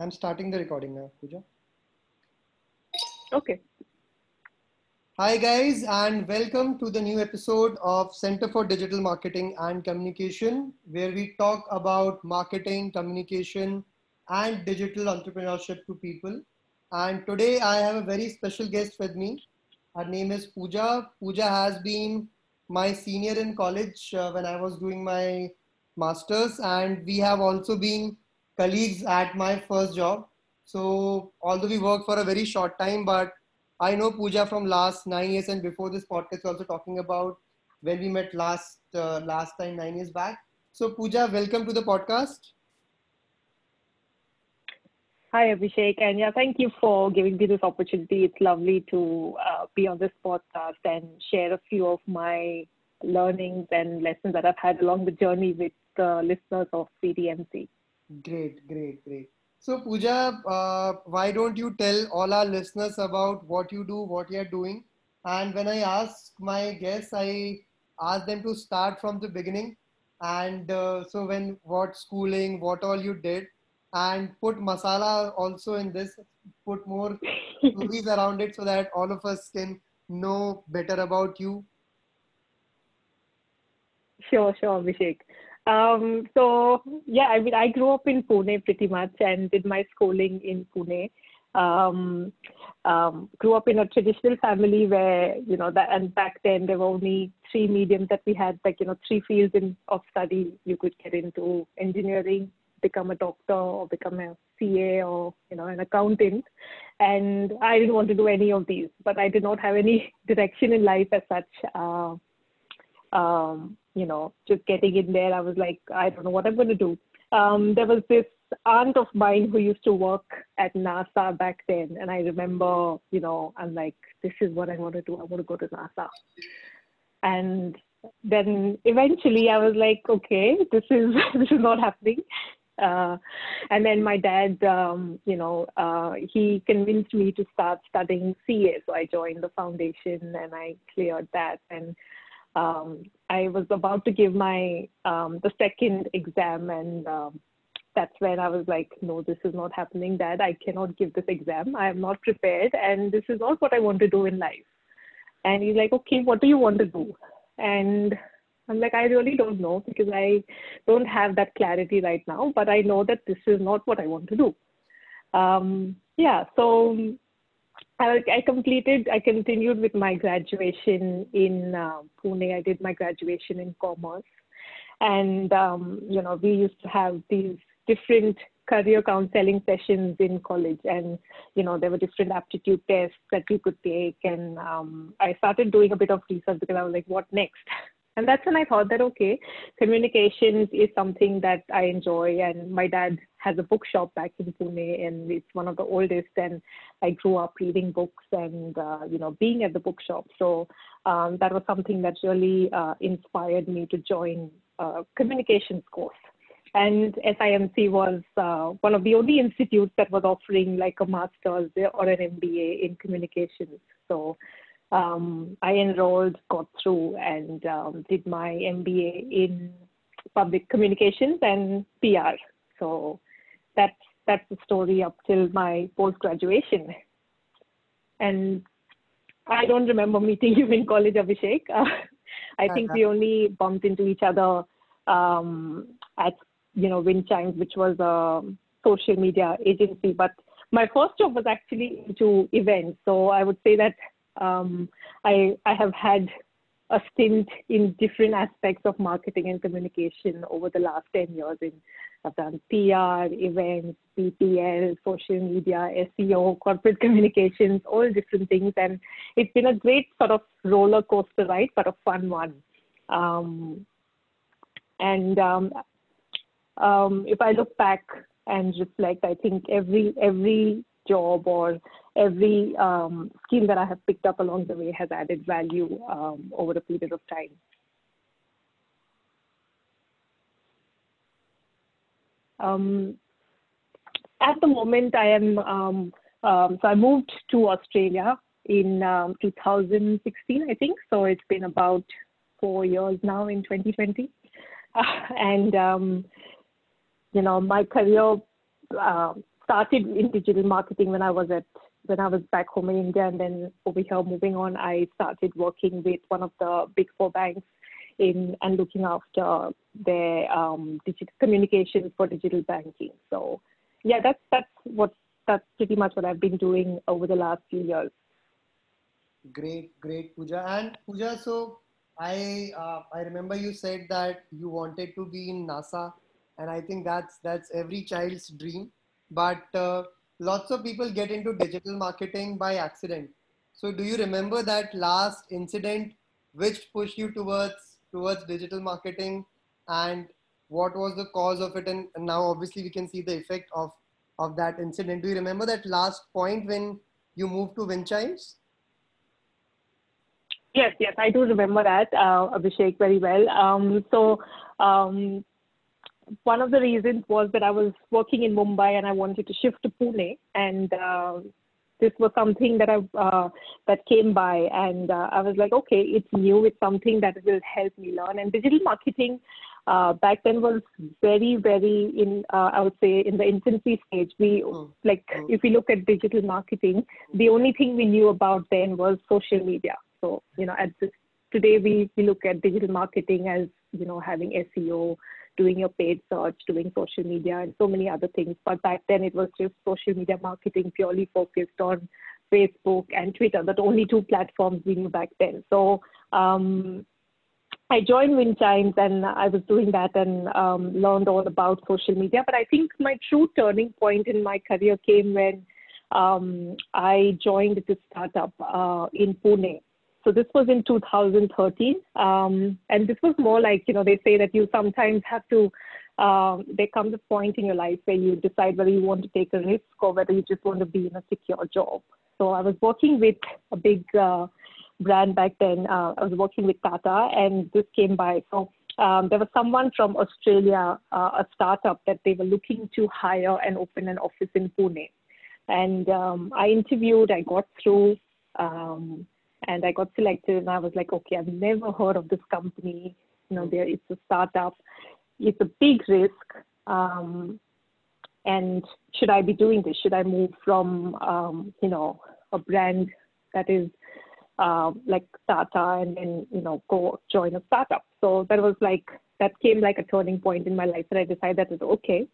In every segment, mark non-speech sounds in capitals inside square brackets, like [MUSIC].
I'm starting the recording now, Pooja. Okay. Hi, guys, and welcome to the new episode of Center for Digital Marketing and Communication, where we talk about marketing, communication, and digital entrepreneurship to people. And today I have a very special guest with me. Her name is Pooja. Pooja has been my senior in college uh, when I was doing my master's, and we have also been colleagues at my first job. So, although we worked for a very short time, but I know Pooja from last nine years, and before this podcast, also talking about when we met last uh, last time nine years back. So, Pooja, welcome to the podcast. Hi, Abhishek. And yeah, thank you for giving me this opportunity. It's lovely to uh, be on this podcast and share a few of my learnings and lessons that I've had along the journey with the listeners of CDMC. Great, great, great. So, Pooja, uh, why don't you tell all our listeners about what you do, what you are doing? And when I ask my guests, I ask them to start from the beginning. And uh, so, when what schooling, what all you did, and put masala also in this, put more movies [LAUGHS] around it so that all of us can know better about you. Sure, sure, Abhishek. Um, so yeah, I mean, I grew up in Pune pretty much and did my schooling in Pune. Um, um, grew up in a traditional family where you know that, and back then there were only three mediums that we had, like you know, three fields in, of study. You could get into engineering, become a doctor, or become a CA, or you know, an accountant. And I didn't want to do any of these, but I did not have any [LAUGHS] direction in life as such. Uh, um, you know, just getting in there, I was like, I don't know what I'm going to do. Um, there was this aunt of mine who used to work at NASA back then, and I remember, you know, I'm like, this is what I want to do. I want to go to NASA. And then eventually, I was like, okay, this is [LAUGHS] this is not happening. Uh, and then my dad, um, you know, uh, he convinced me to start studying CA. So I joined the foundation and I cleared that. And um, I was about to give my um, the second exam, and um, that's when I was like, no, this is not happening. Dad, I cannot give this exam. I am not prepared, and this is not what I want to do in life. And he's like, okay, what do you want to do? And I'm like, I really don't know because I don't have that clarity right now, but I know that this is not what I want to do. Um, yeah, so I, completed, I continued with my graduation in uh, Pune. I did my graduation in commerce. And, um, you know, we used to have these different career counseling sessions in college. And, you know, there were different aptitude tests that you could take. And um, I started doing a bit of research because I was like, what next? [LAUGHS] And that's when I thought that, okay, communications is something that I enjoy. And my dad has a bookshop back in Pune, and it's one of the oldest. And I grew up reading books and, uh, you know, being at the bookshop. So um, that was something that really uh, inspired me to join uh, communications course. And SIMC was uh, one of the only institutes that was offering like a master's or an MBA in communications. So um, I enrolled, got through, and um, did my MBA in public communications and PR. So that's that's the story up till my post graduation. And I don't remember meeting [LAUGHS] you in college, Abhishek. Uh, [LAUGHS] I think we only bumped into each other um, at you know Windchimes, which was a social media agency. But my first job was actually into events, so I would say that um, I, I have had a stint in different aspects of marketing and communication over the last 10 years. In, I've done PR, events, BPL, social media, SEO, corporate [LAUGHS] communications, all different things. And it's been a great sort of roller coaster ride, but a fun one. Um, and um, um, if I look back and reflect, I think every every job or every um, skill that I have picked up along the way has added value um, over a period of time. Um, at the moment, I am, um, um, so I moved to Australia in um, 2016, I think. So it's been about four years now in 2020. Uh, [LAUGHS] and, you know, my career uh, started in digital marketing when I was at when I was back home in India, and then over here, moving on, I started working with one of the big four banks in and looking after their um, digital communications for digital banking. So, yeah, that's that's what that's pretty much what I've been doing over the last few years. Great, great, Pooja. And Pooja, so I uh, I remember you said that you wanted to be in NASA, and I think that's that's every child's dream. But uh, lots of people get into digital marketing by accident. So do you remember that last incident which pushed you towards towards digital marketing, and what was the cause of it? And, now obviously we can see the effect of of that incident. Do you remember that last point when you moved to Windchimes? Yes, yes, I do remember that, uh, Abhishek, very well. Um, so, um, one of the reasons was that I was working in Mumbai and I wanted to shift to Pune, and uh, this was something that I uh, that came by, and uh, I was like, okay, it's new, it's something that will help me learn. And digital marketing uh, back then was very, very in uh, I would say in the infancy stage. We mm. like mm. if we look at digital marketing, the only thing we knew about then was social media. So, you know, at this, today we, we look at digital marketing as, you know, having SEO, doing your paid search, doing social media, and so many other things. But back then it was just social media marketing purely focused on Facebook and Twitter, the only two platforms we knew back then. So um, I joined Windchimes and I was doing that and um, learned all about social media. But I think my true turning point in my career came when um, I joined this startup uh, in Pune. So this was in 2013. Um, and this was more like, you know, they say that you sometimes have to, um, there comes a point in your life where you decide whether you want to take a risk or whether you just want to be in a secure job. So I was working with a big uh, brand back then. Uh, I was working with Tata and this came by. So um, there was someone from Australia, uh, a startup that they were looking to hire and open an office in Pune. And um, I interviewed, I got through. Um, and I got selected and I was like, okay, I've never heard of this company. You know, there it's a startup. It's a big risk. Um, and should I be doing this? Should I move from, um, you know, a brand that is uh, like Tata and then, you know, go join a startup? So that was like, that came like a turning point in my life that I decided that, okay,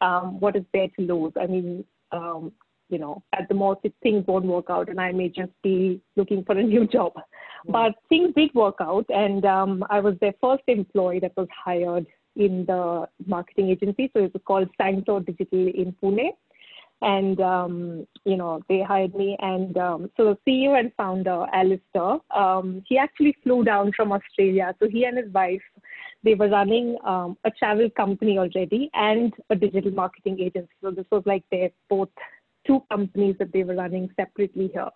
um, what is there to lose? I mean, um, you know, at the most, if things won't work out and I may just be looking for a [LAUGHS] new job. Mm-hmm. But things did work out, and um, I was their first employee that was hired in the marketing agency. So it was called Sanctor Digital in Pune. And, um, you know, they hired me. And um, so the CEO and founder, Alistair, um, he actually flew down from Australia. So he and his wife, they were running um, a travel company already and a digital marketing agency. So this was like their both two companies that they were running separately here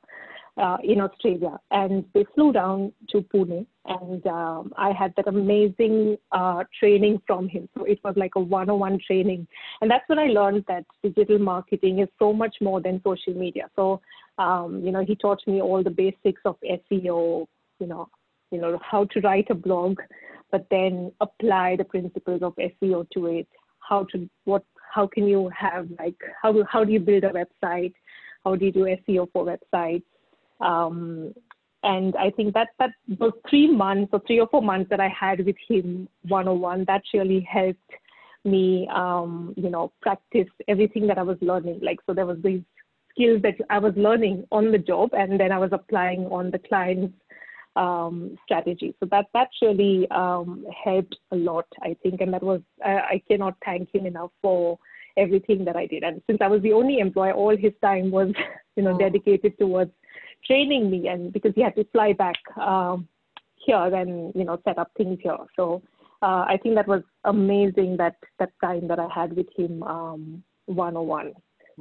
uh, in Australia. And they flew down to Pune, and um, I had that amazing uh, training from him. So it was like a one on one training. And that's when I learned that digital marketing is so much more than social media. So, um, you know, he taught me all the basics of SEO, you know, you know, how to write a blog, but then apply the principles of SEO to it, how to what how can you have like how how do you build a website? How do you do seo for websites? Um, and i think that that those three months or three or four months that i had with him one-on-one that really helped me um, you know practice everything that i was learning. Like so there was these skills that i was learning on the job and then i was applying on the clients um, strategy. So that that really um, helped a lot, I think, and that was I, I cannot thank him enough for everything that I did. And since I was the only employee, all his time was [LAUGHS] you know oh. dedicated towards training me, and because he had to fly back um, here and you know set up things here. So uh, I think that was amazing that that time that I had with him one on one.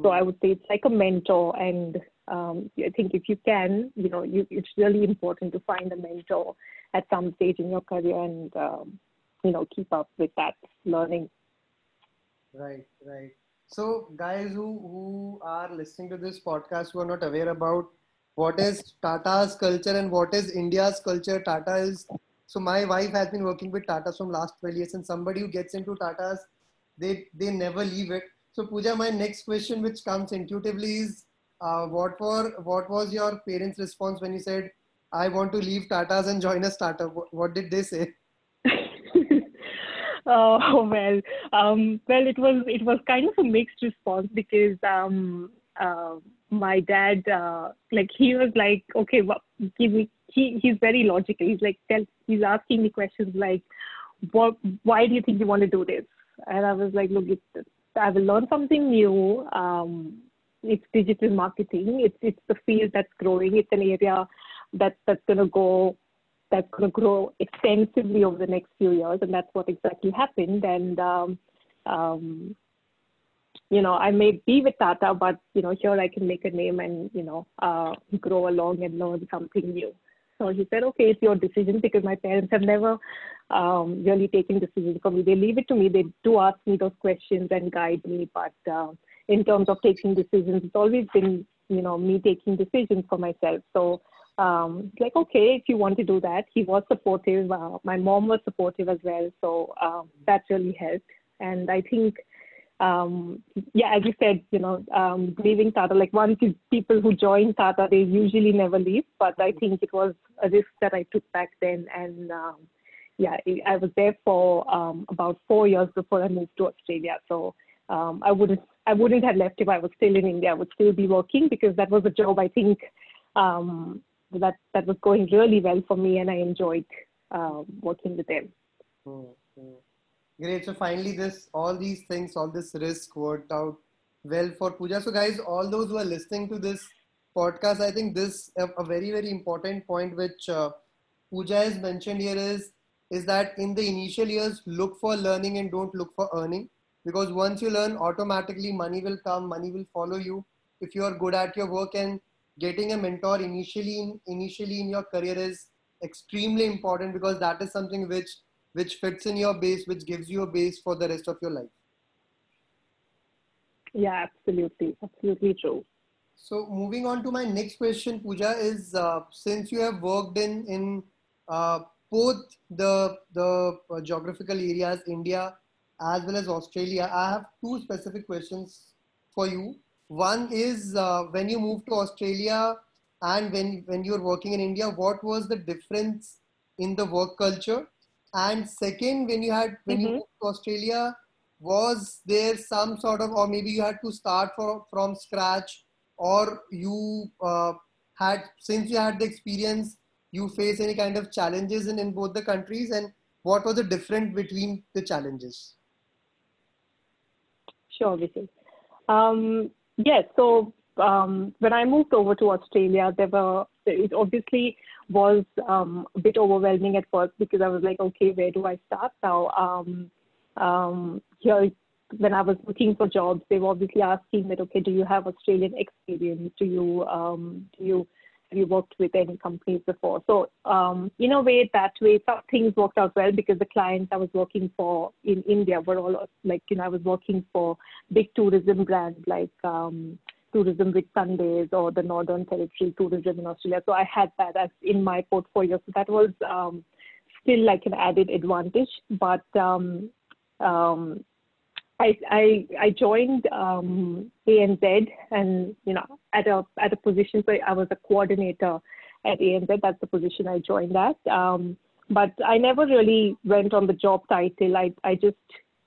So I would say it's like a mentor and um, I think if you can, you know, you, it's really important to find a mentor at some stage in your career and, um, you know, keep up with that learning. Right, right. So, guys who, who are listening to this podcast who are not aware about what is Tata's culture and what is India's culture, Tata is. So, my wife has been working with Tata from last 12 years, and somebody who gets into Tata's, they they never leave it So Pooja, my next question, which comes intuitively, is uh, what were what was your parents' response when you said, "I want to leave Tata's and join a startup"? What, what did they say? [LAUGHS] oh well, um, well it was it was kind of a mixed response because um, uh, my dad uh, like he was like okay well, give me he he's very logical he's like tell he's asking me questions like what why do you think you want to do this and i was like look i will learn something new um it's digital marketing it's it's the field that's growing it's an area that that's going to go that's going to grow extensively over the next few years and that's what exactly happened and um, um, you know, I may be with Tata, but you know, here I can make a name and you know, uh, grow along and learn something new. So he said, okay, it's your decision because my parents have never um, really taken decisions for me. They leave it to me. They do ask me those questions and guide me, but uh, in terms of taking decisions, it's always been you know me taking decisions for myself. So um, like, okay, if you want to do that, he was supportive. Uh, my mom was supportive as well, so uh, that really helped. And I think um, yeah, as you said, you know, um, leaving Tata, like once people who join Tata, they usually never leave. But I think it was a risk that I took back then. And um, yeah, I was there for um, about four years before I moved to Australia. So um, I wouldn't, I wouldn't have left if I was still in India. I would still be working because that was a job I think um, that that was going really well for me, and I enjoyed uh, working with them. Mm-hmm. Great. So finally, this all these things, all this risk worked out well for Pooja. So guys, all those who are listening to this podcast, I think this a, a very very important point which uh, Pooja has mentioned here is is that in the initial years, look for learning and don't look for earning because once you learn, automatically money will come, money will follow you if you are good at your work and getting a mentor initially in, initially in your career is extremely important because that is something which which fits in your base, which gives you a base for the rest of your life. Yeah, absolutely. Absolutely true. So moving on to my next question, Pooja is uh, since you have worked in, in uh, both the, the uh, geographical areas, India as well as Australia, I have two specific questions for you. One is uh, when you moved to Australia and when, when you were working in India, what was the difference in the work culture? And second, when you had when mm-hmm. you moved to Australia, was there some sort of, or maybe you had to start for, from scratch, or you uh, had since you had the experience, you face any kind of challenges in, in both the countries, and what was the difference between the challenges? Sure. Um, yes, so um, when I moved over to Australia, there were it obviously was um, a bit overwhelming at first because I was like, okay, where do I start now? Um, um, here, when I was looking for jobs, they were obviously asking that, okay, do you have Australian experience? Do you um, do you you worked with any companies before? So um, in a way, that way, some things worked out well because the clients I was working for in India were all like, you know, I was working for big tourism brands like um, tourism Whitsundays or the Northern Territory tourism in Australia. So I had that as in my portfolio. So that was um, still like an added advantage. But um, um, I, I, I joined um, ANZ and you know at a at a position so I was a coordinator at ANZ. That's the position I joined at. Um, but I never really went on the job title. I I just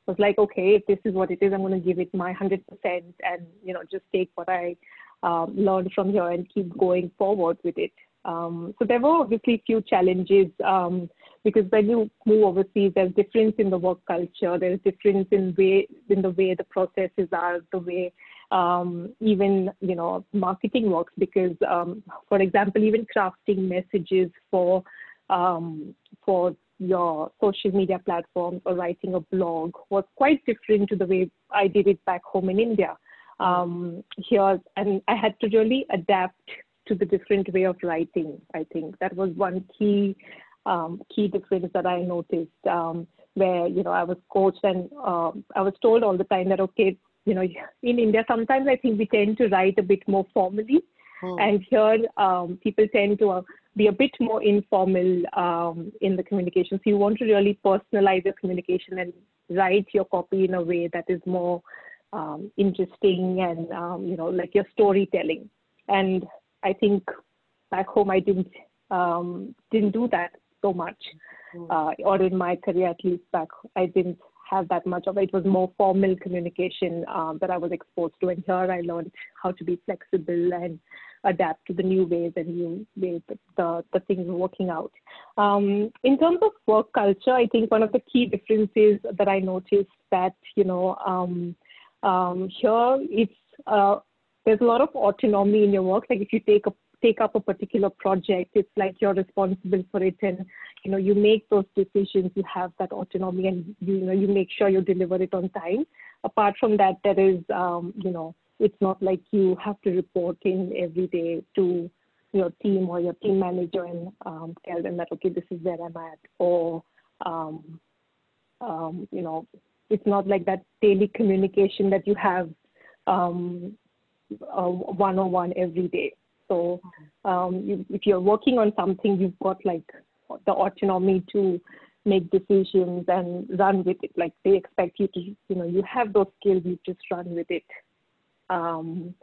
was like, okay, if this is what it is, I'm going to give it my 100% and, you know, just take what I um, learned from here and keep going forward with it. Um, so there were obviously few challenges um, because when you move overseas, there's difference in the work culture, there's difference in way in the way the processes are, the way um, even you know marketing works. Because, um, for example, even crafting messages for um, for your social media platforms or writing a blog was quite different to the way I did it back home in India. Um, here, and I had to really adapt to the different way of writing. I think that was one key um, key difference that I noticed. Um, where you know I was coached and uh, I was told all the time that okay, you know, [LAUGHS] in India sometimes I think we tend to write a bit more formally, hmm. and here um, people tend to uh, be a bit more informal um, in the communication. So you want to really personalize your communication and write your copy in a way that is more um, interesting and um, you know like your storytelling. And I think back home I didn't um, didn't do that so much, mm. uh, or in my career at least back I didn't have that much of it. It was more formal communication um, that I was exposed to, and here I learned how to be flexible and adapt to the new ways and new ways that the, the things working out. Um, in terms of work culture, I think one of the key differences that I noticed that, you know, um, um, here it's, uh, there's a lot of autonomy in your work. Like if you take a take up a particular project, it's like you're responsible for it and you know you make those decisions, you have that autonomy and you, know you make sure you deliver it on time. Apart from that, there is um, you know it's not like you have to report in every day to your team or your team manager and um, tell them that okay this is where i'm at or um, um, you know it's not like that daily communication that you have um, uh, one-on-one every day so um, you, if you're working on something you've got like the autonomy to make decisions and run with it like they expect you to you know you have those skills you just run with it um,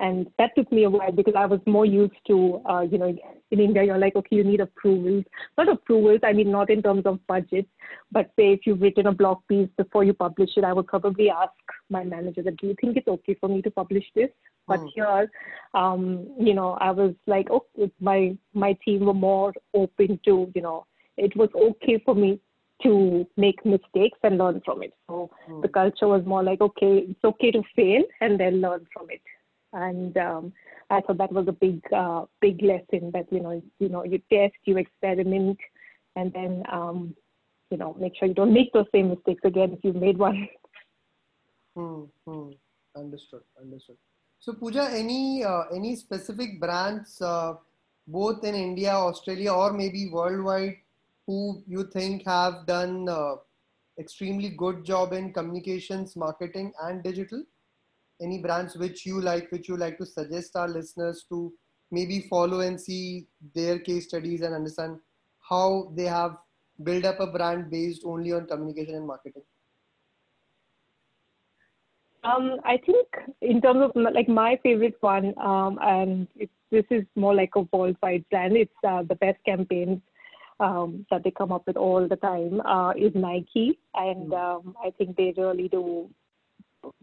and that took me a while because I was more used to, uh, you know, in India, you're like, okay, you need approvals. Not approvals, I mean, not in terms of budget, but say if you've written a blog piece before you publish it, I would probably ask my manager that, do you think it's okay for me to publish this? But mm. here, um, you know, I was like, oh, my, my team were more open to, you know, it was okay for me to make mistakes and learn from it. So mm. the culture was more like, okay, it's okay to fail and then learn from it. And um, I thought that was a big, uh, big lesson that you know, you know, you test, you experiment, and then um, you know, make sure you don't make those same mistakes again if you've made one. Hmm. hmm. Understood. Understood. So Pooja, any uh, any specific brands, uh, both in India, Australia, or maybe worldwide, who you think have done uh, extremely good job in communications, marketing, and digital? Any brands which you like, which you like to suggest our listeners to maybe follow and see their case studies and understand how they have built up a brand based only on communication and marketing? Um, I think in terms of like my favorite one, um, and this is more like a worldwide brand. It's uh, the best campaigns um, that they come up with all the time uh, is Nike, and hmm. um, I think they really do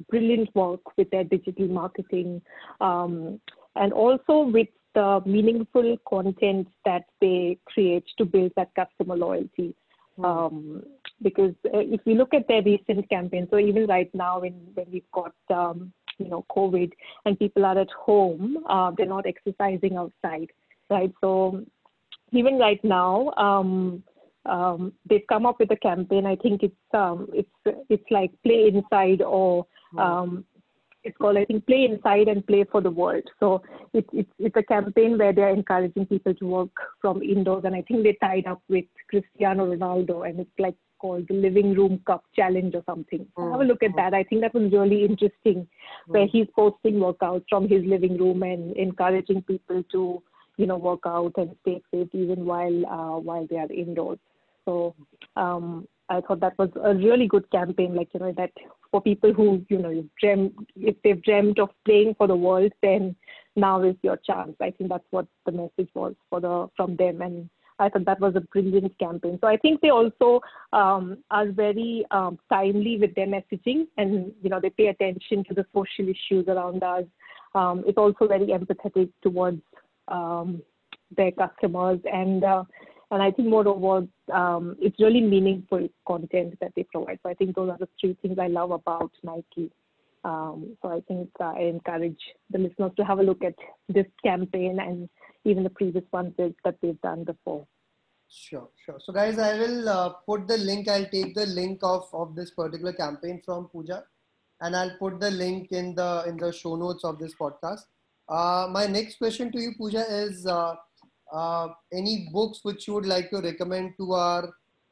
brilliant work with their digital marketing, um, and also with the meaningful content that they create to build that customer loyalty. Um, because uh, if you look at their recent campaign, so even right now when, when we've got um, you know COVID and people are at home, uh, they're not exercising outside, right? So even right now, um, um, they've come up with a campaign. I think it's um, it's it's like play inside or hmm. um, it's called I think play inside and play for the world. So it's it's it's a campaign where they're encouraging people to work from indoors, and I think they tied up with Cristiano Ronaldo, and it's like called the Living Room Cup Challenge or something. Mm. Have a look at that. I think that was really interesting, mm. where he's posting workouts from his living room and encouraging people to you know, work out and stay safe even while uh, while they are indoors. So um, I thought that was a really good campaign. Like you know, that for people who you know dream, if they've dreamt of playing for the world, then now is your chance. I think that's what the message was for the from them, and I thought that was a brilliant campaign. So I think they also um, are very um, timely with their messaging, and you know they pay attention to the social issues around us. Um, it's also very empathetic towards um, their customers and uh, and I think moreover um, it's really meaningful content that they provide. So I think those are the three things I love about Nike. Um, so I think uh, I encourage the listeners to have a look at this campaign and even the previous ones that they've done before. Sure, sure. So guys, I will uh, put the link. I'll take the link of, of this particular campaign from Pooja, and I'll put the link in the in the show notes of this podcast. Uh, my next question to you, Pooja, is uh, any books which you would like to recommend to our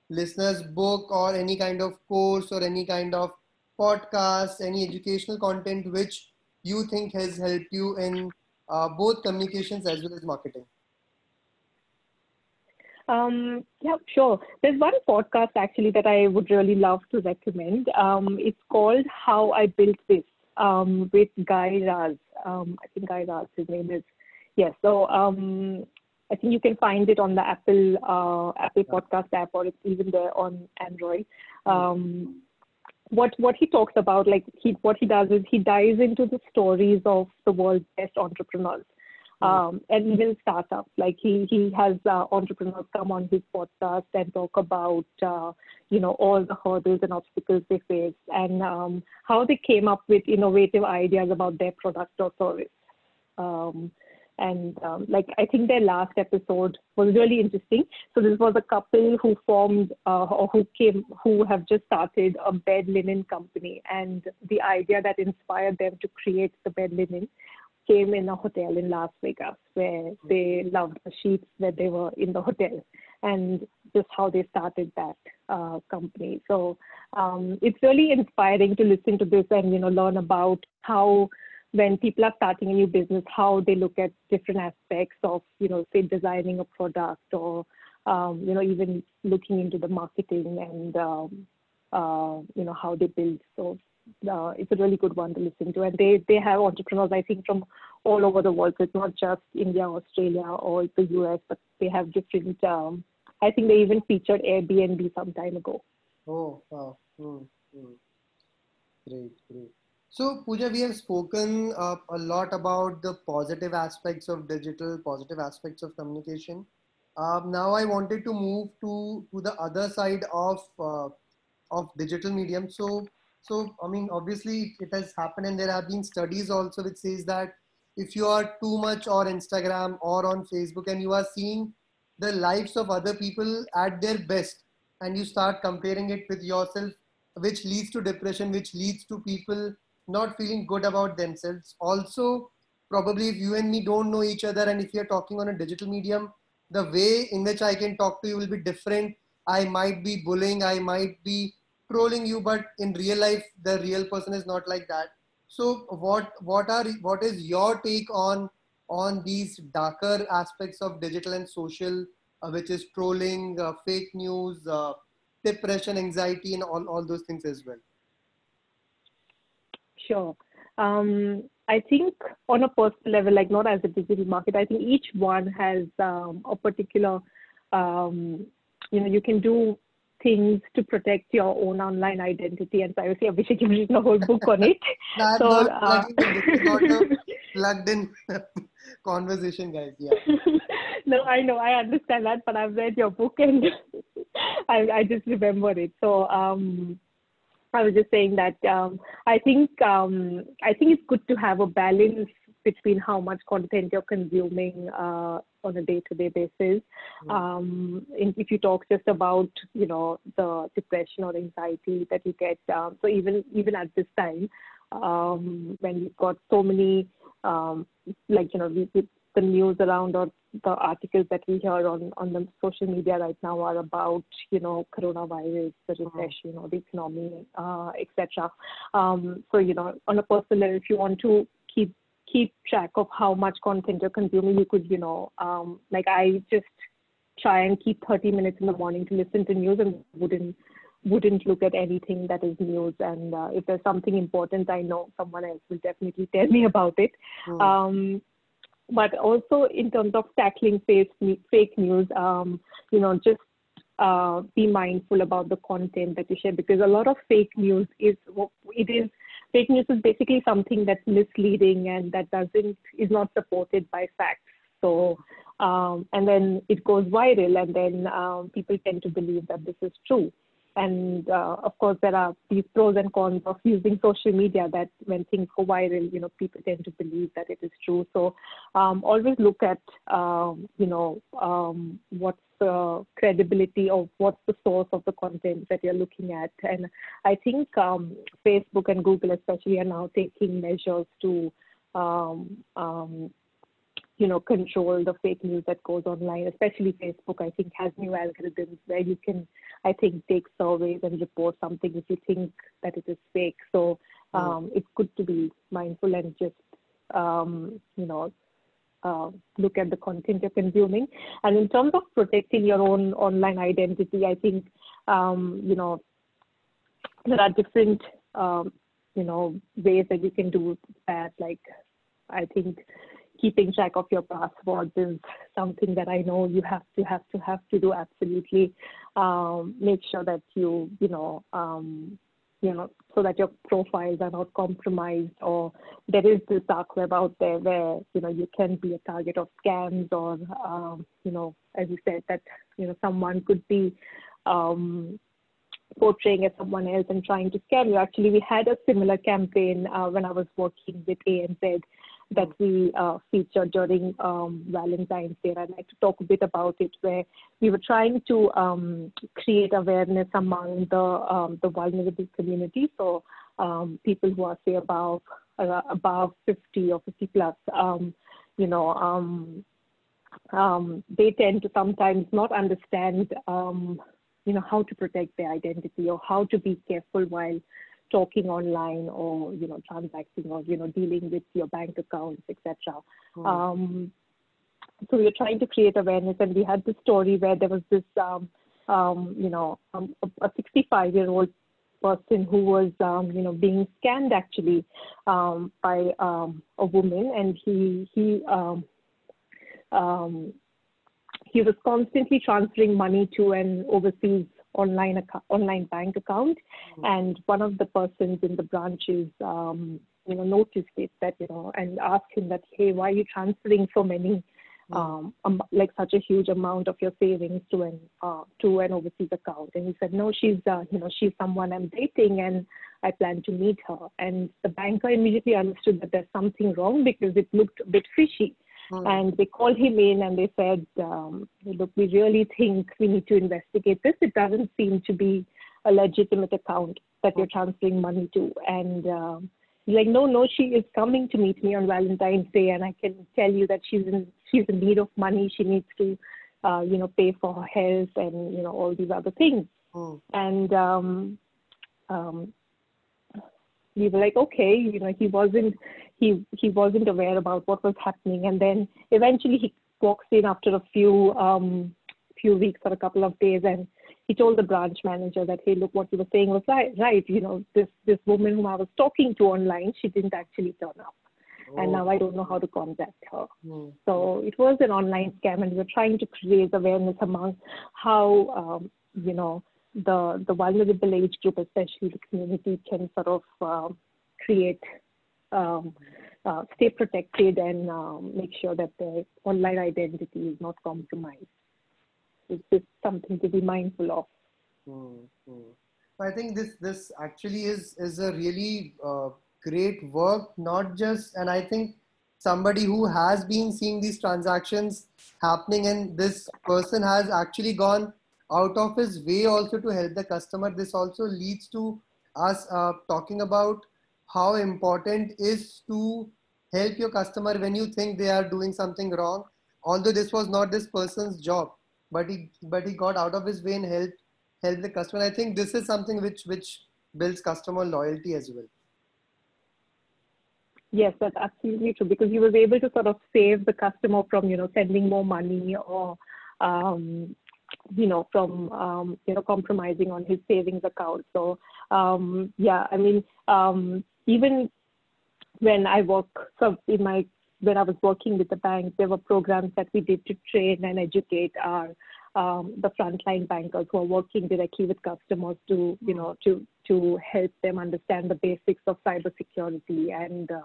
listeners, book or any kind of course or any kind of podcast, any educational content which you think has helped you in uh, both communications as well as marketing? Um, yeah, sure. There's one podcast actually that I would really love to recommend. Um, it's called How I Built This um, with Guy Raz. Um, I think Guy Raz, his name is. Yes. So um, I think you can find it on the Apple uh, Apple Podcast app, or it's even there on Android. Um, what what he talks about, like he what he does is he dives into the stories of the world's best entrepreneurs. Um, and even startups. Like he he has uh, entrepreneurs come on his podcast and talk about uh, you know all the hurdles and obstacles they face and um, how they came up with innovative ideas about their product or service. Um, and um, like I think their last episode was really interesting. So this was a couple who formed uh, or who came who have just started a bed linen company, and the idea that inspired them to create the bed linen came in a hotel in Las Vegas where they loved the sheets that they were in the hotel and just how they started that uh, company. So um, it's really inspiring to listen to this and you know learn about how when people are starting a new business, how they look at different aspects of, you know, say designing a product or, um, you know, even looking into the marketing and, um, uh, you know, how they build. So uh, it's a really good one to listen to. And they, they have entrepreneurs, I think, from all over the world. So it's not just India, Australia, or the US, but they have different, um, I think they even featured Airbnb some time ago. Oh, wow. Mm, mm. Great, great. So, Pooja, we have spoken uh, a lot about the positive aspects of digital, positive aspects of communication. Um, now, I wanted to move to to the other side of uh, of digital medium. So, so I mean, obviously, it has happened, and there have been studies also which says that if you are too much on Instagram or on Facebook, and you are seeing the lives of other people at their best, and you start comparing it with yourself, which leads to depression, which leads to people not feeling good about themselves. Also, probably if you and me don't know each other and if you're talking on a digital medium, the way in which I can talk to you will be different. I might be bullying, I might be trolling you, but in real life, the real person is not like that. So what what are what is your take on on these darker aspects of digital and social, uh, which is trolling, uh, fake news, uh, depression, anxiety, and all, all those things as well? Sure. Um, I think on a personal level, like not as a digital market, I think each one has um, a particular, um, you know, you can do things to protect your own online identity and privacy. Abhishek, you've written a whole book on it. [LAUGHS] no, so, not, uh, not a [LAUGHS] plugged in [LAUGHS] conversation, guys. Yeah. no, I know, I understand that, but I've read your book and I, I just remember it. So, um, I was just saying that um, I think um, I think it's good to have a balance between how much content you're consuming uh, on a day-to-day basis. Mm. Um, if you talk just about you know the depression or anxiety that you get, um, so even even at this time um, when you've got so many um, like you know we, we, the news around or the articles that we hear on, on the social media right now are about, you know, coronavirus, the mm-hmm. recession or the economy, uh, etc. Um, so, you know, on a personal level, if you want to keep keep track of how much content you're consuming, you could, you know, um, like I just try and keep 30 minutes in the morning to listen to news and wouldn't wouldn't look at anything that is news and uh, if there's something important i know someone else will definitely tell me [LAUGHS] about it mm. um, but also in terms of tackling fake, fake news, um, you know, just uh, be mindful about the content that you share because a lot of fake news is it is fake news is basically something that's misleading and that doesn't is not supported by facts. So um, and then it goes viral and then um, people tend to believe that this is true. And uh, of course, there are these pros and cons of using social media that when things go viral, you know, people tend to believe that it is true. So um, always look at, um, you know, um, what's the credibility of what's the source of the content that you're looking at. And I think um, Facebook and Google especially are now taking measures to um, um, you know, control the fake news that goes online, especially Facebook, I think has new algorithms where you can, I think, take surveys and report something if you think that it is fake. So um, mm. it's good to be mindful and just, um, you know, uh, look at the content you're consuming. And in terms of protecting your own online identity, I think, um, you know, there are different um, you know, ways that you can do that. Like, I think keeping track of your passwords is something that I know you have to have to have to do absolutely. Um, make sure that you you know um, you know so that your profiles are not compromised or there is this dark web out there where you know you can be a target of scams or um, you know as you said that you know someone could be um, portraying as someone else and trying to scam you. Actually, we had a similar campaign uh, when I was working with ANZ that we uh, featured during um, Valentine's Day. I'd like to talk a bit about it, where we were trying to um, create awareness among the um, the vulnerable community. So um, people who are say above uh, above 50 or 50 plus, um, you know. Um, they tend to sometimes not understand you know how to protect their identity or how to be careful while talking online or you know transacting or you know dealing with your bank accounts etc mm. um, so we were trying to create awareness and we had this story where there was this um, um, you know um, a 65 year old person who was um, you know being scammed actually um, by um, a woman and he he um, um, he was constantly transferring money to an overseas online account, online bank account, mm-hmm. and one of the persons in the branches, um, you know, noticed it that you know, and asked him that, hey, why are you transferring so many, mm-hmm. um, um, like such a huge amount of your savings to an uh, to an overseas account? And he said, no, she's uh, you know, she's someone I'm dating, and I plan to meet her. And the banker immediately understood that there's something wrong because it looked a bit fishy. Mm. And they called him in and they said, um, look, we really think we need to investigate this. It doesn't seem to be a legitimate account that you're transferring money to. And um, he's like, no, no, she is coming to meet me on Valentine's Day, and I can tell you that she's in she's in need of money. She needs to, uh, you know, pay for her health and you know all these other things. Mm. And um, um, we were like, okay, you know, he wasn't he he wasn't aware about what was happening, and then eventually he walks in after a few um, few weeks or a couple of days, and he told the branch manager that, hey, look, what you were saying was right. Right, you know, this this woman whom I was talking to online, she didn't actually turn up. Oh. And now I don't know how to contact her. Mm. So it was an online scam, and we were trying to create awareness among how, um, you know, the the vulnerable age group, especially the community, can sort of uh, create um, uh, stay protected and um, make sure that their online identity is not compromised. It's just something to be mindful of. Mm-hmm. I think this this actually is is a really uh, great work. Not just, and I think somebody who has been seeing these transactions happening, and this person has actually gone out of his way also to help the customer. This also leads to us uh, talking about how important is to help your customer when you think they are doing something wrong. Although this was not this person's job but he but he got out of his way and helped help the customer. I think this is something which which builds customer loyalty as well. Yes that's absolutely true because he was able to sort of save the customer from you know sending more money or um, you know from um, you know compromising on his savings account. So um, yeah i mean um, even when I work, so in my when I was working with the bank, there were programs that we did to train and educate our um, the frontline bankers who are working directly with customers to you know to to help them understand the basics of cybersecurity and uh,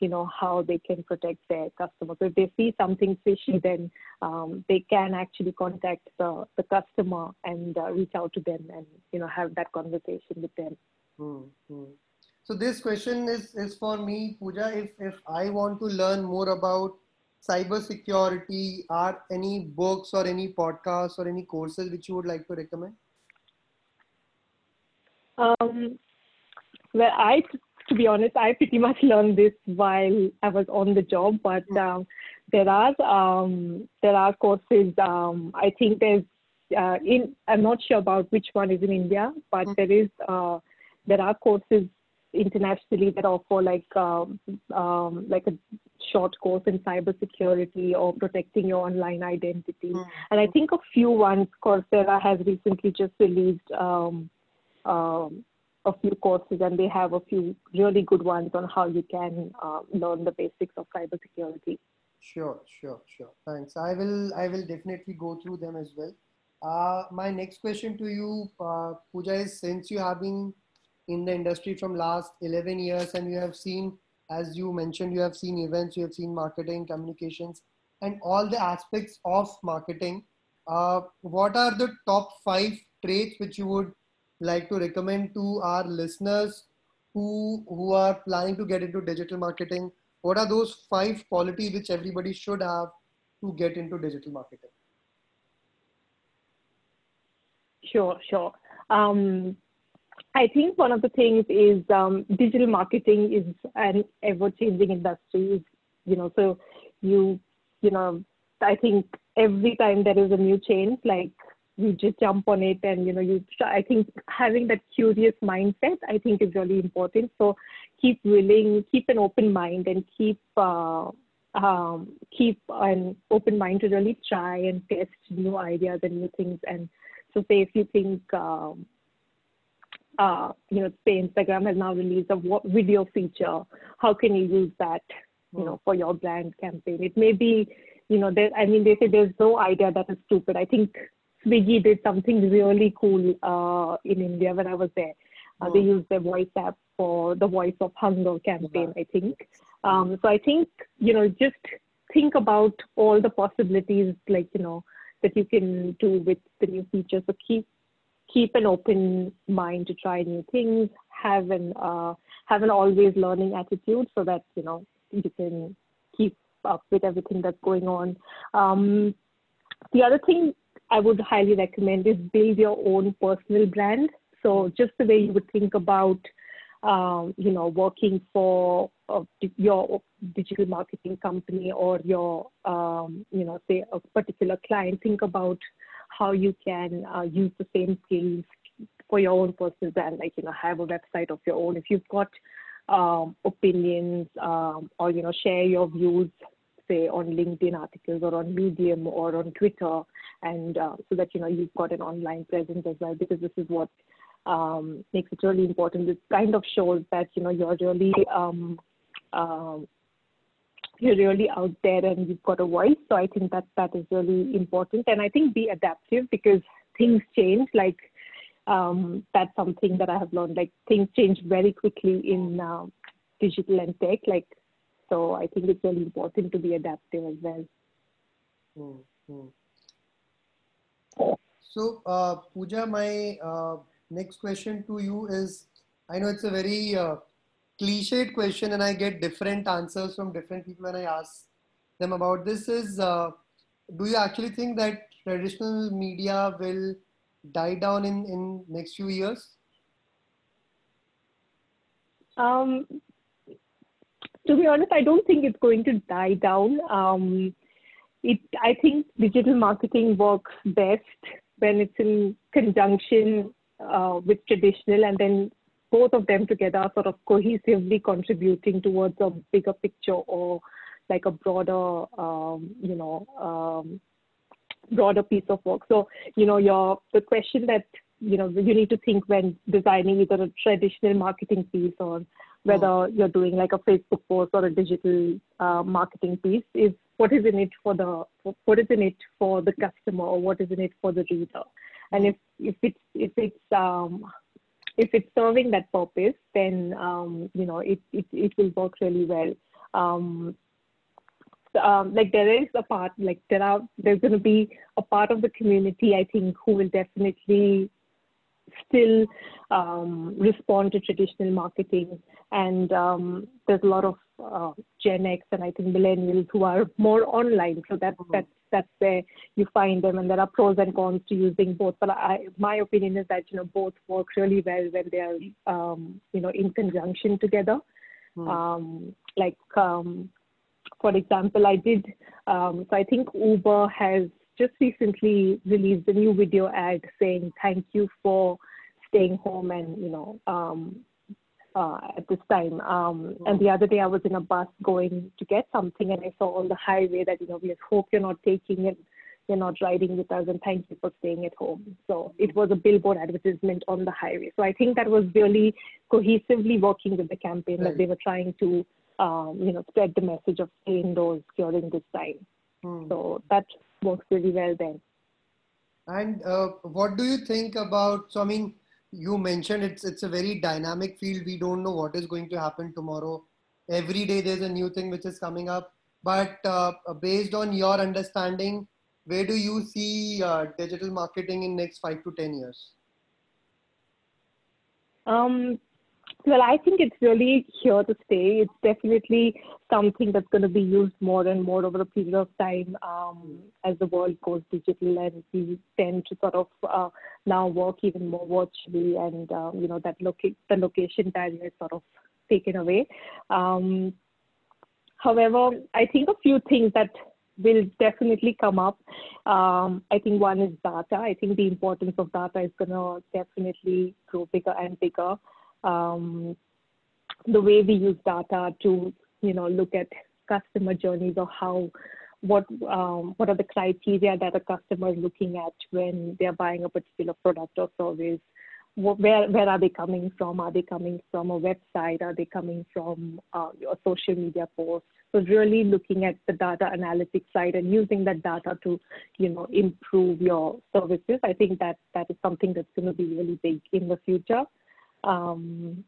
you know how they can protect their customers. If they see something fishy, then um, they can actually contact the, the customer and uh, reach out to them and you know have that conversation with them. Mm-hmm. So this question is, is for me, Pooja. If, if I want to learn more about cyber security, are any books or any podcasts or any courses which you would like to recommend? Um, well, I, to be honest, I pretty much learned this while I was on the job, but hmm. um, there are um, there are courses. Um, I think there's uh, in. I'm not sure about which one is in India, but mm-hmm. there is uh, there are courses internationally that offer like um, um, like a short course in cybersecurity or protecting your online identity. Mm-hmm. And I think a few ones Coursera has recently just released um, um, a few courses and they have a few really good ones on how you can uh, learn the basics of cybersecurity. Sure, sure, sure. Thanks. I will, I will definitely go through them as well. Uh, my next question to you, uh, Pooja, is since you have been in the industry from last 11 years and you have seen, as you mentioned, you have seen events, you have seen marketing, communications, and all the aspects of marketing. Uh, what are the top five traits which you would like to recommend to our listeners who, who are planning to get into digital marketing? What are those five qualities which everybody should have to get into digital marketing? Sure, sure. Um, I think one of the things is um, digital marketing is an ever-changing industry. You know, so you, you know, I think every time there is a new change, like you just jump on it and you know you. I think having that curious mindset, I think, is really important. So keep willing, keep an open mind, and keep. Uh, um, keep an open mind to really try and test new ideas and new things and so say if you think, um, uh, you know, say Instagram has now released a video feature, how can you use that, you know, for your brand campaign? It may be, you know, there, I mean, they say there's no idea that is stupid. I think Swiggy did something really cool uh, in India when I was there. Uh, They used their voice app for the Voice of Hunger campaign, I think. Um, so I think, you know, just think about all the possibilities, like, you know, that you can do with the new features. So keep keep an open mind to try new things. Have an uh, have an always learning attitude so that you know you can keep up with everything that's going on. Um, the other thing I would highly recommend is build your own personal brand. So just the way you would think about um, you know, working for uh, your digital marketing company or your, um, you know, say a particular client, think about how you can uh, use the same skills for your own personal brand, like, you know, have a website of your own. If you've got um, opinions um, or, you know, share your views, say on LinkedIn articles or on Medium or on Twitter, and uh, so that, you know, you've got an online presence as well, because this is what um, makes it really important. It kind of shows that you know you're really um, um, you're really out there and you've got a voice. So I think that that is really important. And I think be adaptive because things change. Like um, that's something that I have learned. Like things change very quickly in uh, digital and tech. Like so, I think it's really important to be adaptive as well. Mm-hmm. So, uh, Pooja, my uh, next question to you is I know it's a very uh, cliched question and I get different answers from different people when I ask them about this is uh, do you actually think that traditional media will die down in, in next few years? Um, to be honest, I don't think it's going to die down. Um, it, I think digital marketing works best when it's in conjunction uh, with traditional and then both of them together are sort of cohesively contributing towards a bigger picture or like a broader, um, you know, um, broader piece of work. So, you know, your the question that you know you need to think when designing either a traditional marketing piece or whether oh. you're doing like a Facebook post or a digital uh, marketing piece is what is in it for the what is in it for the customer or what is in it for the reader and if if it's if it's um, if it's serving that purpose, then um, you know it, it it will work really well. Um, um, like there is a part like there are there's going to be a part of the community I think who will definitely still um, respond to traditional marketing. And um, there's a lot of uh, Gen X and I think millennials who are more online. So that mm-hmm. that's that's where you find them. And there are pros and cons to using both. But I, my opinion is that you know both work really well when they are um, you know in conjunction together. Hmm. um, like um, for example I did um, so I think Uber has just recently released a new video ad saying thank you for staying home and you know um, uh, at this time. Um, and the other day I was in a bus going to get something and I saw on the highway that, you know, we hope you're not taking it, you're not riding with us and thank you for staying at home. So it was a billboard advertisement on the highway. So I think that was really cohesively working with the campaign right. that they were trying to, um, you know, spread the message of stay indoors during this time. Hmm. So that works really well then. And uh, what do you think about? So I mean, you mentioned it's it's a very dynamic field. We don't know what is going to happen tomorrow. Every day there's a new thing which is coming up. But uh, based on your understanding, where do you see uh, digital marketing in next five to ten years? Um, well, I think it's really here to stay. It's definitely something that's going to be used more and more over a period of time um, as the world goes digital and we tend to sort of uh, now work even more virtually and, um, you know, that loca- the location barrier is sort of taken away. Um, however, I think a few things that will definitely come up. Um, I think one is data. I think the importance of data is going to definitely grow bigger and bigger um, the way we use data to you know look at customer journeys or how what um, what are the criteria that a customer is looking at when they're buying a particular product or service. Where where are they coming from? Are they coming from a website? Are they coming from uh, a social media post so really looking at the data analytics side and using that data to you know improve your services. I think that that is something that's going to be really big in the future um,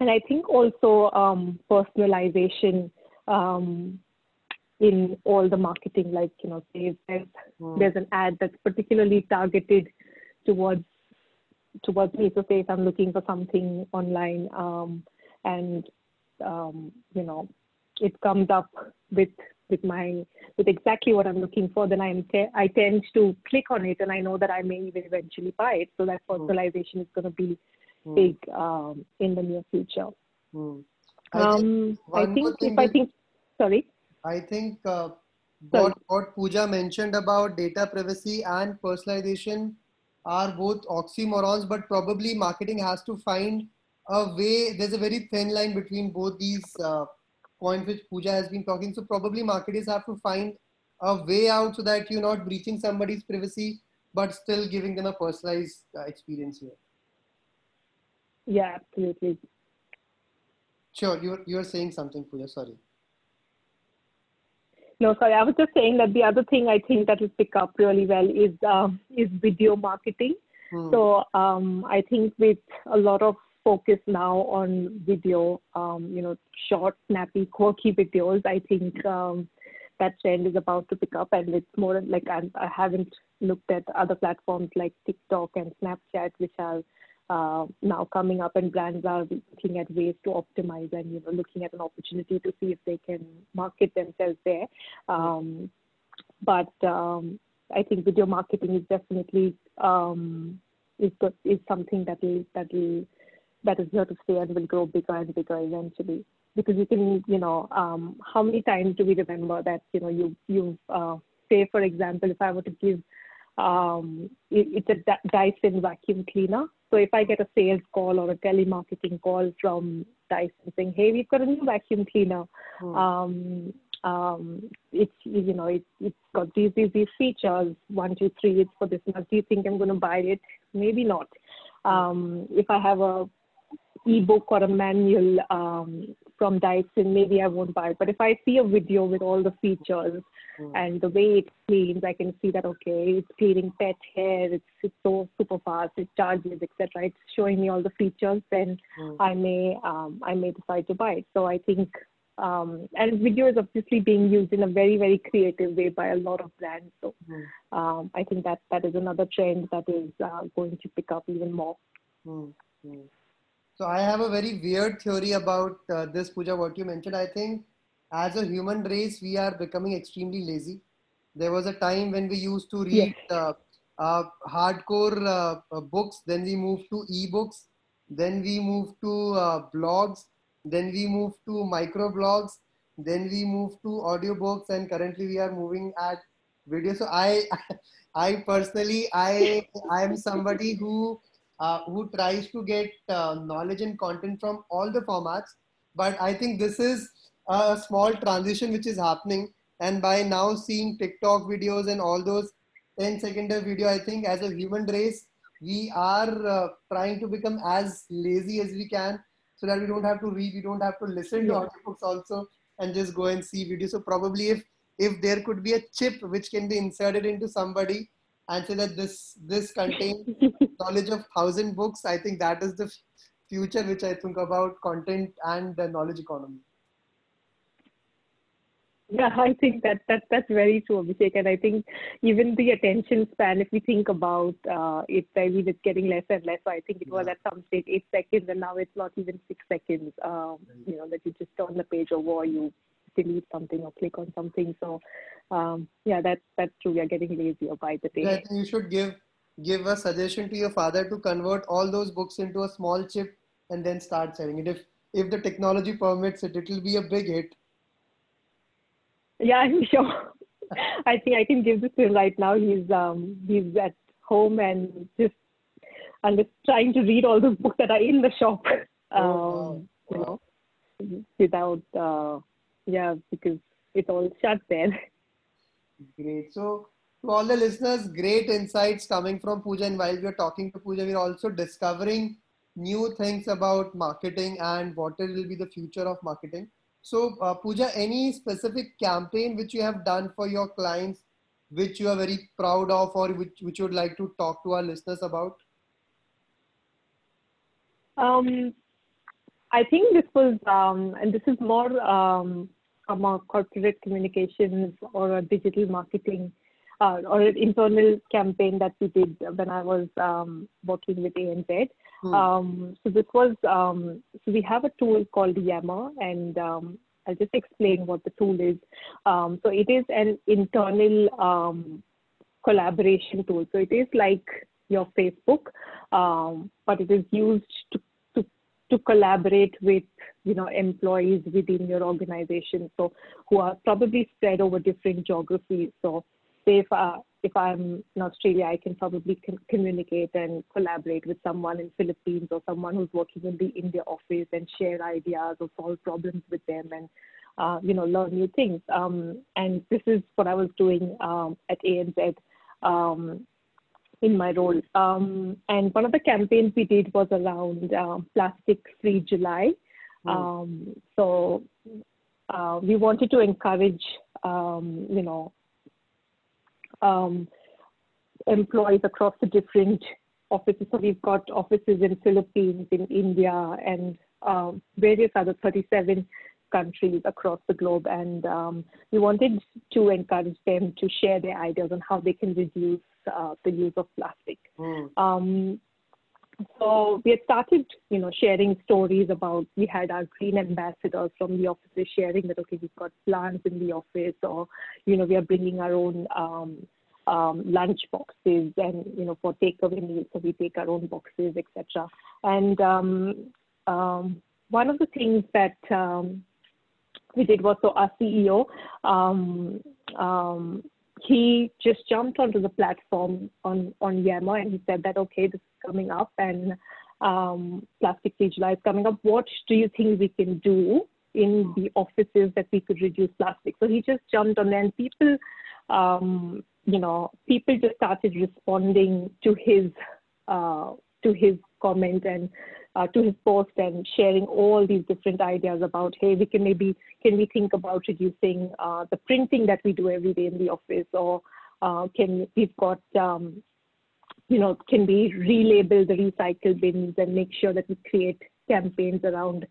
and I think also um, personalization um, in all the marketing, like, you know, say there's, mm. there's an ad that's particularly targeted towards towards me. So say if I'm looking for something online um, and, um, you know, it comes up with with my with exactly what I'm looking for, then I'm te- I tend to click on it, and I know that I may even eventually buy it. So that hmm. personalization mm. is going to be mm. big um, in the near future. Mm. I um, think, I think if I think, sorry. I think uh, what, what Pooja mentioned about data privacy and personalization are both oxymorons, but probably marketing has to find a way. There's a very thin line between both these uh, points which Pooja has been talking. So probably marketers have to find a way out so that you're not breaching somebody's privacy, but still giving them a personalized uh, experience here. Yeah, absolutely. Sure, you're you're saying something, Pooja. Sorry. No, sorry. I was just saying that the other thing I think that will pick up really well is uh, is video marketing. Hmm. So um, I think with a lot of focus now on video, um, you know, short, snappy, quirky videos, I think um, that trend is about to pick up, and it's more like I'm, I haven't looked at other platforms like TikTok and Snapchat, which are now coming up and brands are looking at ways to optimize and you know looking at an opportunity to see if they can market themselves there um, but um, I think video marketing is definitely um, is is something that will that will that is here to stay and will grow bigger and bigger eventually because you can you know um, how many times do we remember that you know you you uh, say for example if I were to give um, it, it's a Dyson vacuum cleaner. So if I get a sales call or a telemarketing call from Dyson saying, "Hey, we've got a new vacuum cleaner. Hmm. Um, um, it's you know it, it's got these, these these features. One, two, three. It's for this much. Do you think I'm going to buy it? Maybe not. Hmm. Um, if I have a ebook or a manual um, from Dyson, maybe I won't buy it. But if I see a video with all the features mm. and the way it cleans, I can see that okay, it's cleaning pet hair, it's, it's so super fast, it charges, etc. It's showing me all the features, then mm. I may um, I may decide to buy it. So I think um, and video is obviously being used in a very very creative way by a lot of brands. So mm. um, I think that that is another trend that is uh, going to pick up even more. Mm. So I have a very weird theory about uh, this, Pooja, what you mentioned. I think as a human race, we are becoming extremely lazy. There was a time when we used to read yes. uh, uh, hardcore uh, uh, books, then we moved to e-books, then we moved to uh, blogs, then we moved to micro blogs, then we moved to audiobooks, and currently we are moving at video. So I, [LAUGHS] I personally, I, I am somebody who uh, who tries to get uh, knowledge and content from all the formats. But I think this is a small transition which is happening And by now seeing TikTok videos and all those 10 second video, I think as a human race, we are uh, trying to become as lazy as we can so that we don't have to read, we don't have to listen to audiobooks also and just go and see videos. So probably if if there could be a chip which can be inserted into somebody and say that this this contains [LAUGHS] knowledge of thousand books, I think that is the future which I think about content and the knowledge economy. Yeah, I think that, that that's very true, Abhishek. And I think even the attention span, if we think about uh, it, I mean, it's getting less and less. So I think it was at some stage eight seconds, and now it's not even six seconds. Um, you know, that you just turn the page over, you delete something or click on something. So, um, yeah, that's that's true. We are getting lazier by the day. Yeah, you should give give a suggestion to your father to convert all those books into a small chip and then start selling it. If if the technology permits it, it will be a big hit. Yeah, [LAUGHS] I'm sure. I think I can give this to him right now. He's um he's at home and just and just trying to read all those books that are in the shop. Um, oh, wow. you know, without uh, yeah, because it's all shut there. Great. So to all the listeners, great insights coming from Pooja. And while we are talking to Pooja, we're also discovering new things about marketing and what will be the future of marketing. So, uh, Pooja, any specific campaign which you have done for your clients, which you are very proud of, or which, which you would like to talk to our listeners about? Um, I think this was, um, and this is more um, from a corporate communications or a digital marketing uh, or an internal campaign that we did when I was um, working with ANZ. Hmm. Um, so this was um, so we have a tool called Yammer, and um, I'll just explain what the tool is. Um, so it is an internal um, collaboration tool. So it is like your Facebook, but it is used to to collaborate with you know employees within your organization so who are probably spread over different geographies. So say if, uh, if i'm in australia i can probably con- communicate and collaborate with someone in philippines or someone who's working in the india office and share ideas or solve problems with them and uh, you know learn new things. Um, and this is what i was doing um, at anz um, in my role. Um, and one of the campaigns we did was around uh, Plastic Free July. Mm. Um, so uh, we wanted to encourage, um, you know, um, employees across the different offices. So we've got offices in Philippines, in India, and um, various other 37 countries across the globe. And um, we wanted to encourage them to share their ideas on how they can reduce uh, the use of plastic. Mm. Um, so we had started, you know, sharing stories about. We had our green ambassadors from the offices sharing that okay, we've got plants in the office, or you know, we are bringing our own um, um, lunch boxes, and you know, for takeaway meals, so we take our own boxes, etc. And um, um, one of the things that um, we did was so our CEO um, um, he just jumped onto the platform on on Yammer and he said that okay, this is coming up and um, plastic free is coming up. What do you think we can do in the offices that we could reduce plastic? So he just jumped on there, and people, um, you know, people just started responding to his uh, to his comment and uh, to his post and sharing all these different ideas about, hey, we can maybe, can we think about reducing uh, the printing that we do every day in the office? Or uh, can we've got, um, you know, can we relabel the recycle bins and make sure that we create campaigns around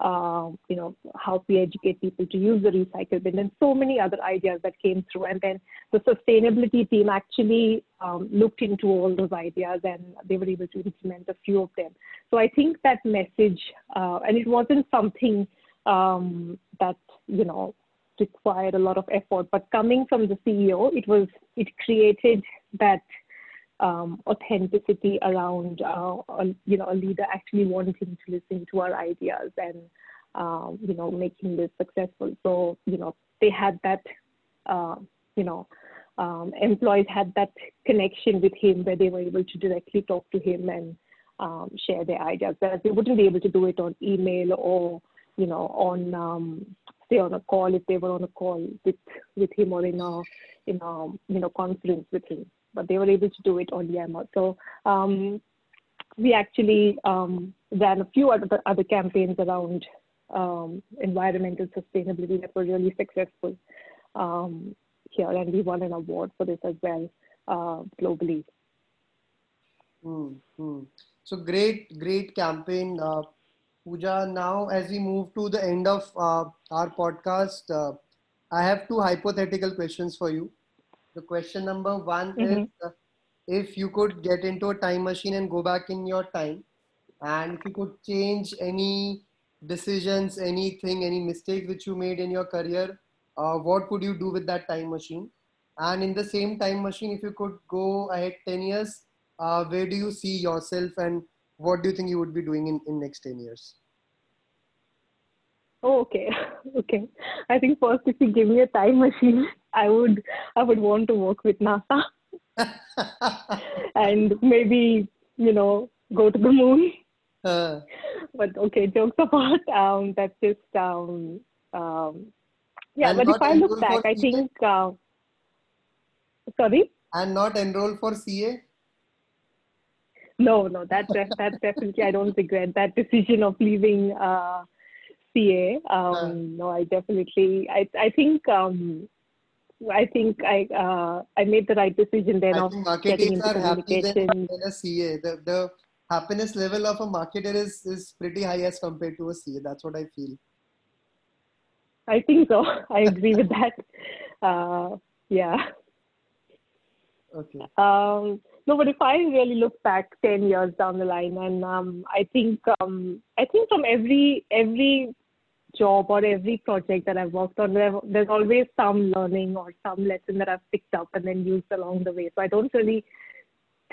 uh, you know, how we educate people to use the recycle bin, and so many other ideas that came through. And then the sustainability team actually um, looked into all those ideas and they were able to implement a few of them. So I think that message, uh, and it wasn't something um, that, you know, required a lot of effort, but coming from the CEO, it was, it created that um, authenticity around uh, you know a leader actually wanting to listen to our ideas and um, you know making this successful. So you know they had that uh, you know um, employees had that connection with him where they were able to directly talk to him and um, share their ideas. Whereas they wouldn't be able to do it on email or you know on um, stay on a call if they were on a call with with him or in a in a you know conference with him. But they were able to do it on Yammer. So um, we actually um, ran a few other other campaigns around um, environmental sustainability that were really successful um, here, and we won an award for this as well uh, globally. Mm-hmm. So great, great campaign, uh, Pooja. Now, as we move to the end of uh, our podcast, uh, I have two hypothetical questions for you. The question number one mm-hmm. is uh, if you could get into a time machine and go back in your time, and if you could change any decisions, anything, any mistake which you made in your career, uh, what could you do with that time machine? And in the same time machine, if you could go ahead 10 years, uh, where do you see yourself and what do you think you would be doing in, in next 10 years? Oh, okay. [LAUGHS] Okay. I think first if you give me a time machine, I would I would want to work with NASA. [LAUGHS] and maybe, you know, go to the moon. Uh, but okay, jokes apart, [LAUGHS] um, that's just um, um, yeah. But if I look back, I think uh, sorry. And not enroll for CA. No, no, that that definitely I don't regret that decision of leaving uh, CA. Um, uh, no, I definitely I I think um, I think I uh, I made the right decision then I of getting into communication. Than a CA. The, the happiness level of a marketer is is pretty high as compared to a CA. That's what I feel. I think so. [LAUGHS] I agree with that. Uh, yeah. Okay. Um, no, but if I really look back ten years down the line, and um, I think um, I think from every every job or every project that I've worked on, there's always some learning or some lesson that I've picked up and then used along the way. So I don't really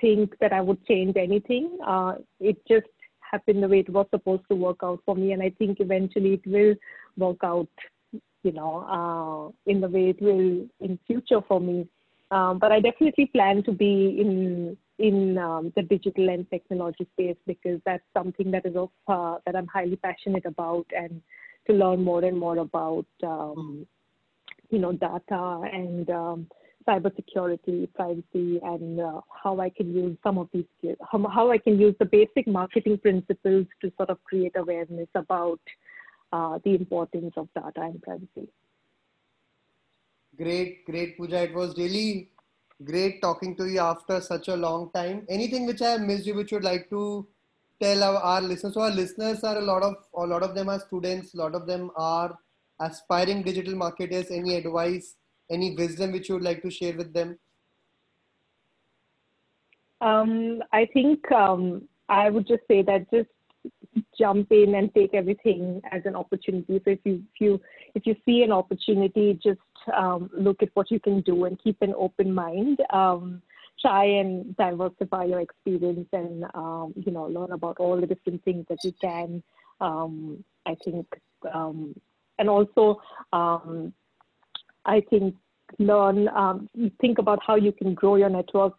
think that I would change anything. Uh, it just happened the way it was supposed to work out for me, and I think eventually it will work out, you know, uh, in the way it will in future for me. Um, but I definitely plan to be in in um, the digital and technology space because that's something that is of uh, that I'm highly passionate about, and to learn more and more about um, you know data and um, cybersecurity, privacy, and uh, how I can use some of these skills, how, how I can use the basic marketing principles to sort of create awareness about uh, the importance of data and privacy. Great, great, Pooja. It was really great talking to you after such a long time. Anything which I have missed you, which you would like to tell our, our listeners? So our listeners are a lot of a lot of them are students. A lot of them are aspiring digital marketers. Any advice any wisdom which you would like to share with them? Um, I think um, I would just say that just jump in and take everything as an opportunity. So if you if you if you see an opportunity, just um, look at what you can do and keep an open mind. Um, try and diversify your experience and um, you know learn about all the different things that you can. Um, I think um, and also I think learn, um, think about how you can grow your network.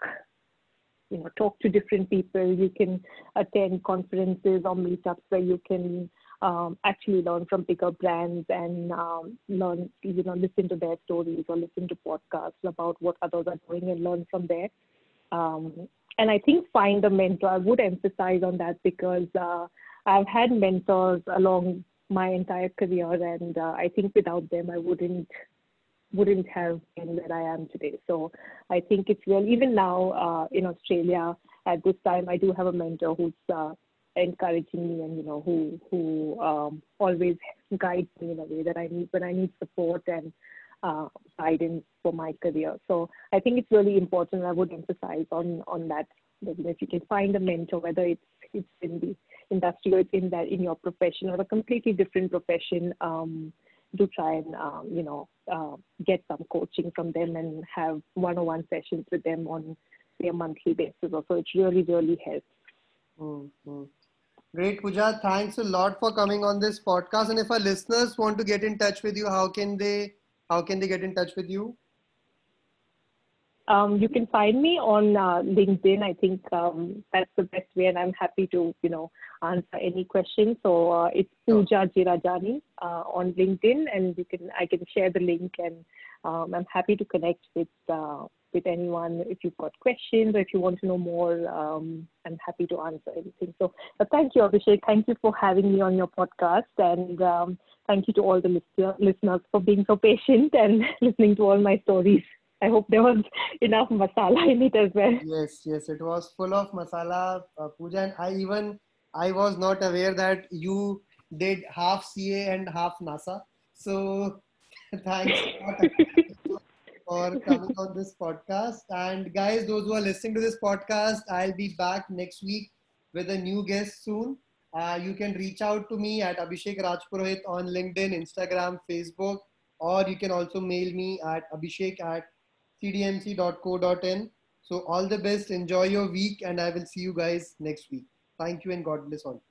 You know, talk to different people. You can attend conferences or meetups where you can um, actually learn from bigger brands and um, learn, you know, listen to their stories or listen to podcasts about what others are doing and learn from there. Um, and I think find a mentor. I would emphasize on that because uh, I've had mentors along my entire career, and uh, I think without them, I wouldn't wouldn't have been where I am today. So I think it's real. Even now uh, in Australia, at this time, I do have a mentor who's uh, encouraging me and you know who who um, always guides me in a way that I need when I need support and uh, guidance for my career. So I think it's really important. I would emphasize on on that. That, you know, if you can find a mentor, whether it's it's in the industry or it's in that in your profession or a completely different profession. Um, do try and um, you know uh, get some coaching from them and have one-on-one sessions with them on a monthly basis so it really really helps mm-hmm. Great Pooja. thanks a lot for coming on this podcast and if our listeners want to get in touch with you how can they how can they get in touch with you Um, you can find me on uh, LinkedIn. I think um, that's the best way, and I'm happy to, you know, answer any questions. So uh, it's Pooja Jirajani uh, on LinkedIn, and you can I can share the link, and um, I'm happy to connect with uh, with anyone if you've got questions or if you want to know more. Um, I'm happy to answer anything. So thank you, Abhishek. Thank you for having me on your podcast, and um, thank you to all the listeners for being so patient [LAUGHS] and listening to all my stories. I hope there was enough masala in it as well. Yes, yes, it was full of masala, uh, Pooja. And I even I was not aware that you did half CA and half NASA. So [LAUGHS] thanks for coming on this podcast. And guys, those who are listening to this podcast, I'll be back next week with a new guest soon. Uh, you can reach out to me at Abhishek Rajpurohit on LinkedIn, Instagram, Facebook, or you can also mail me at abhishek at cdmc.co.in. So all the best. Enjoy your week and I will see you guys next week. Thank you and God bless all.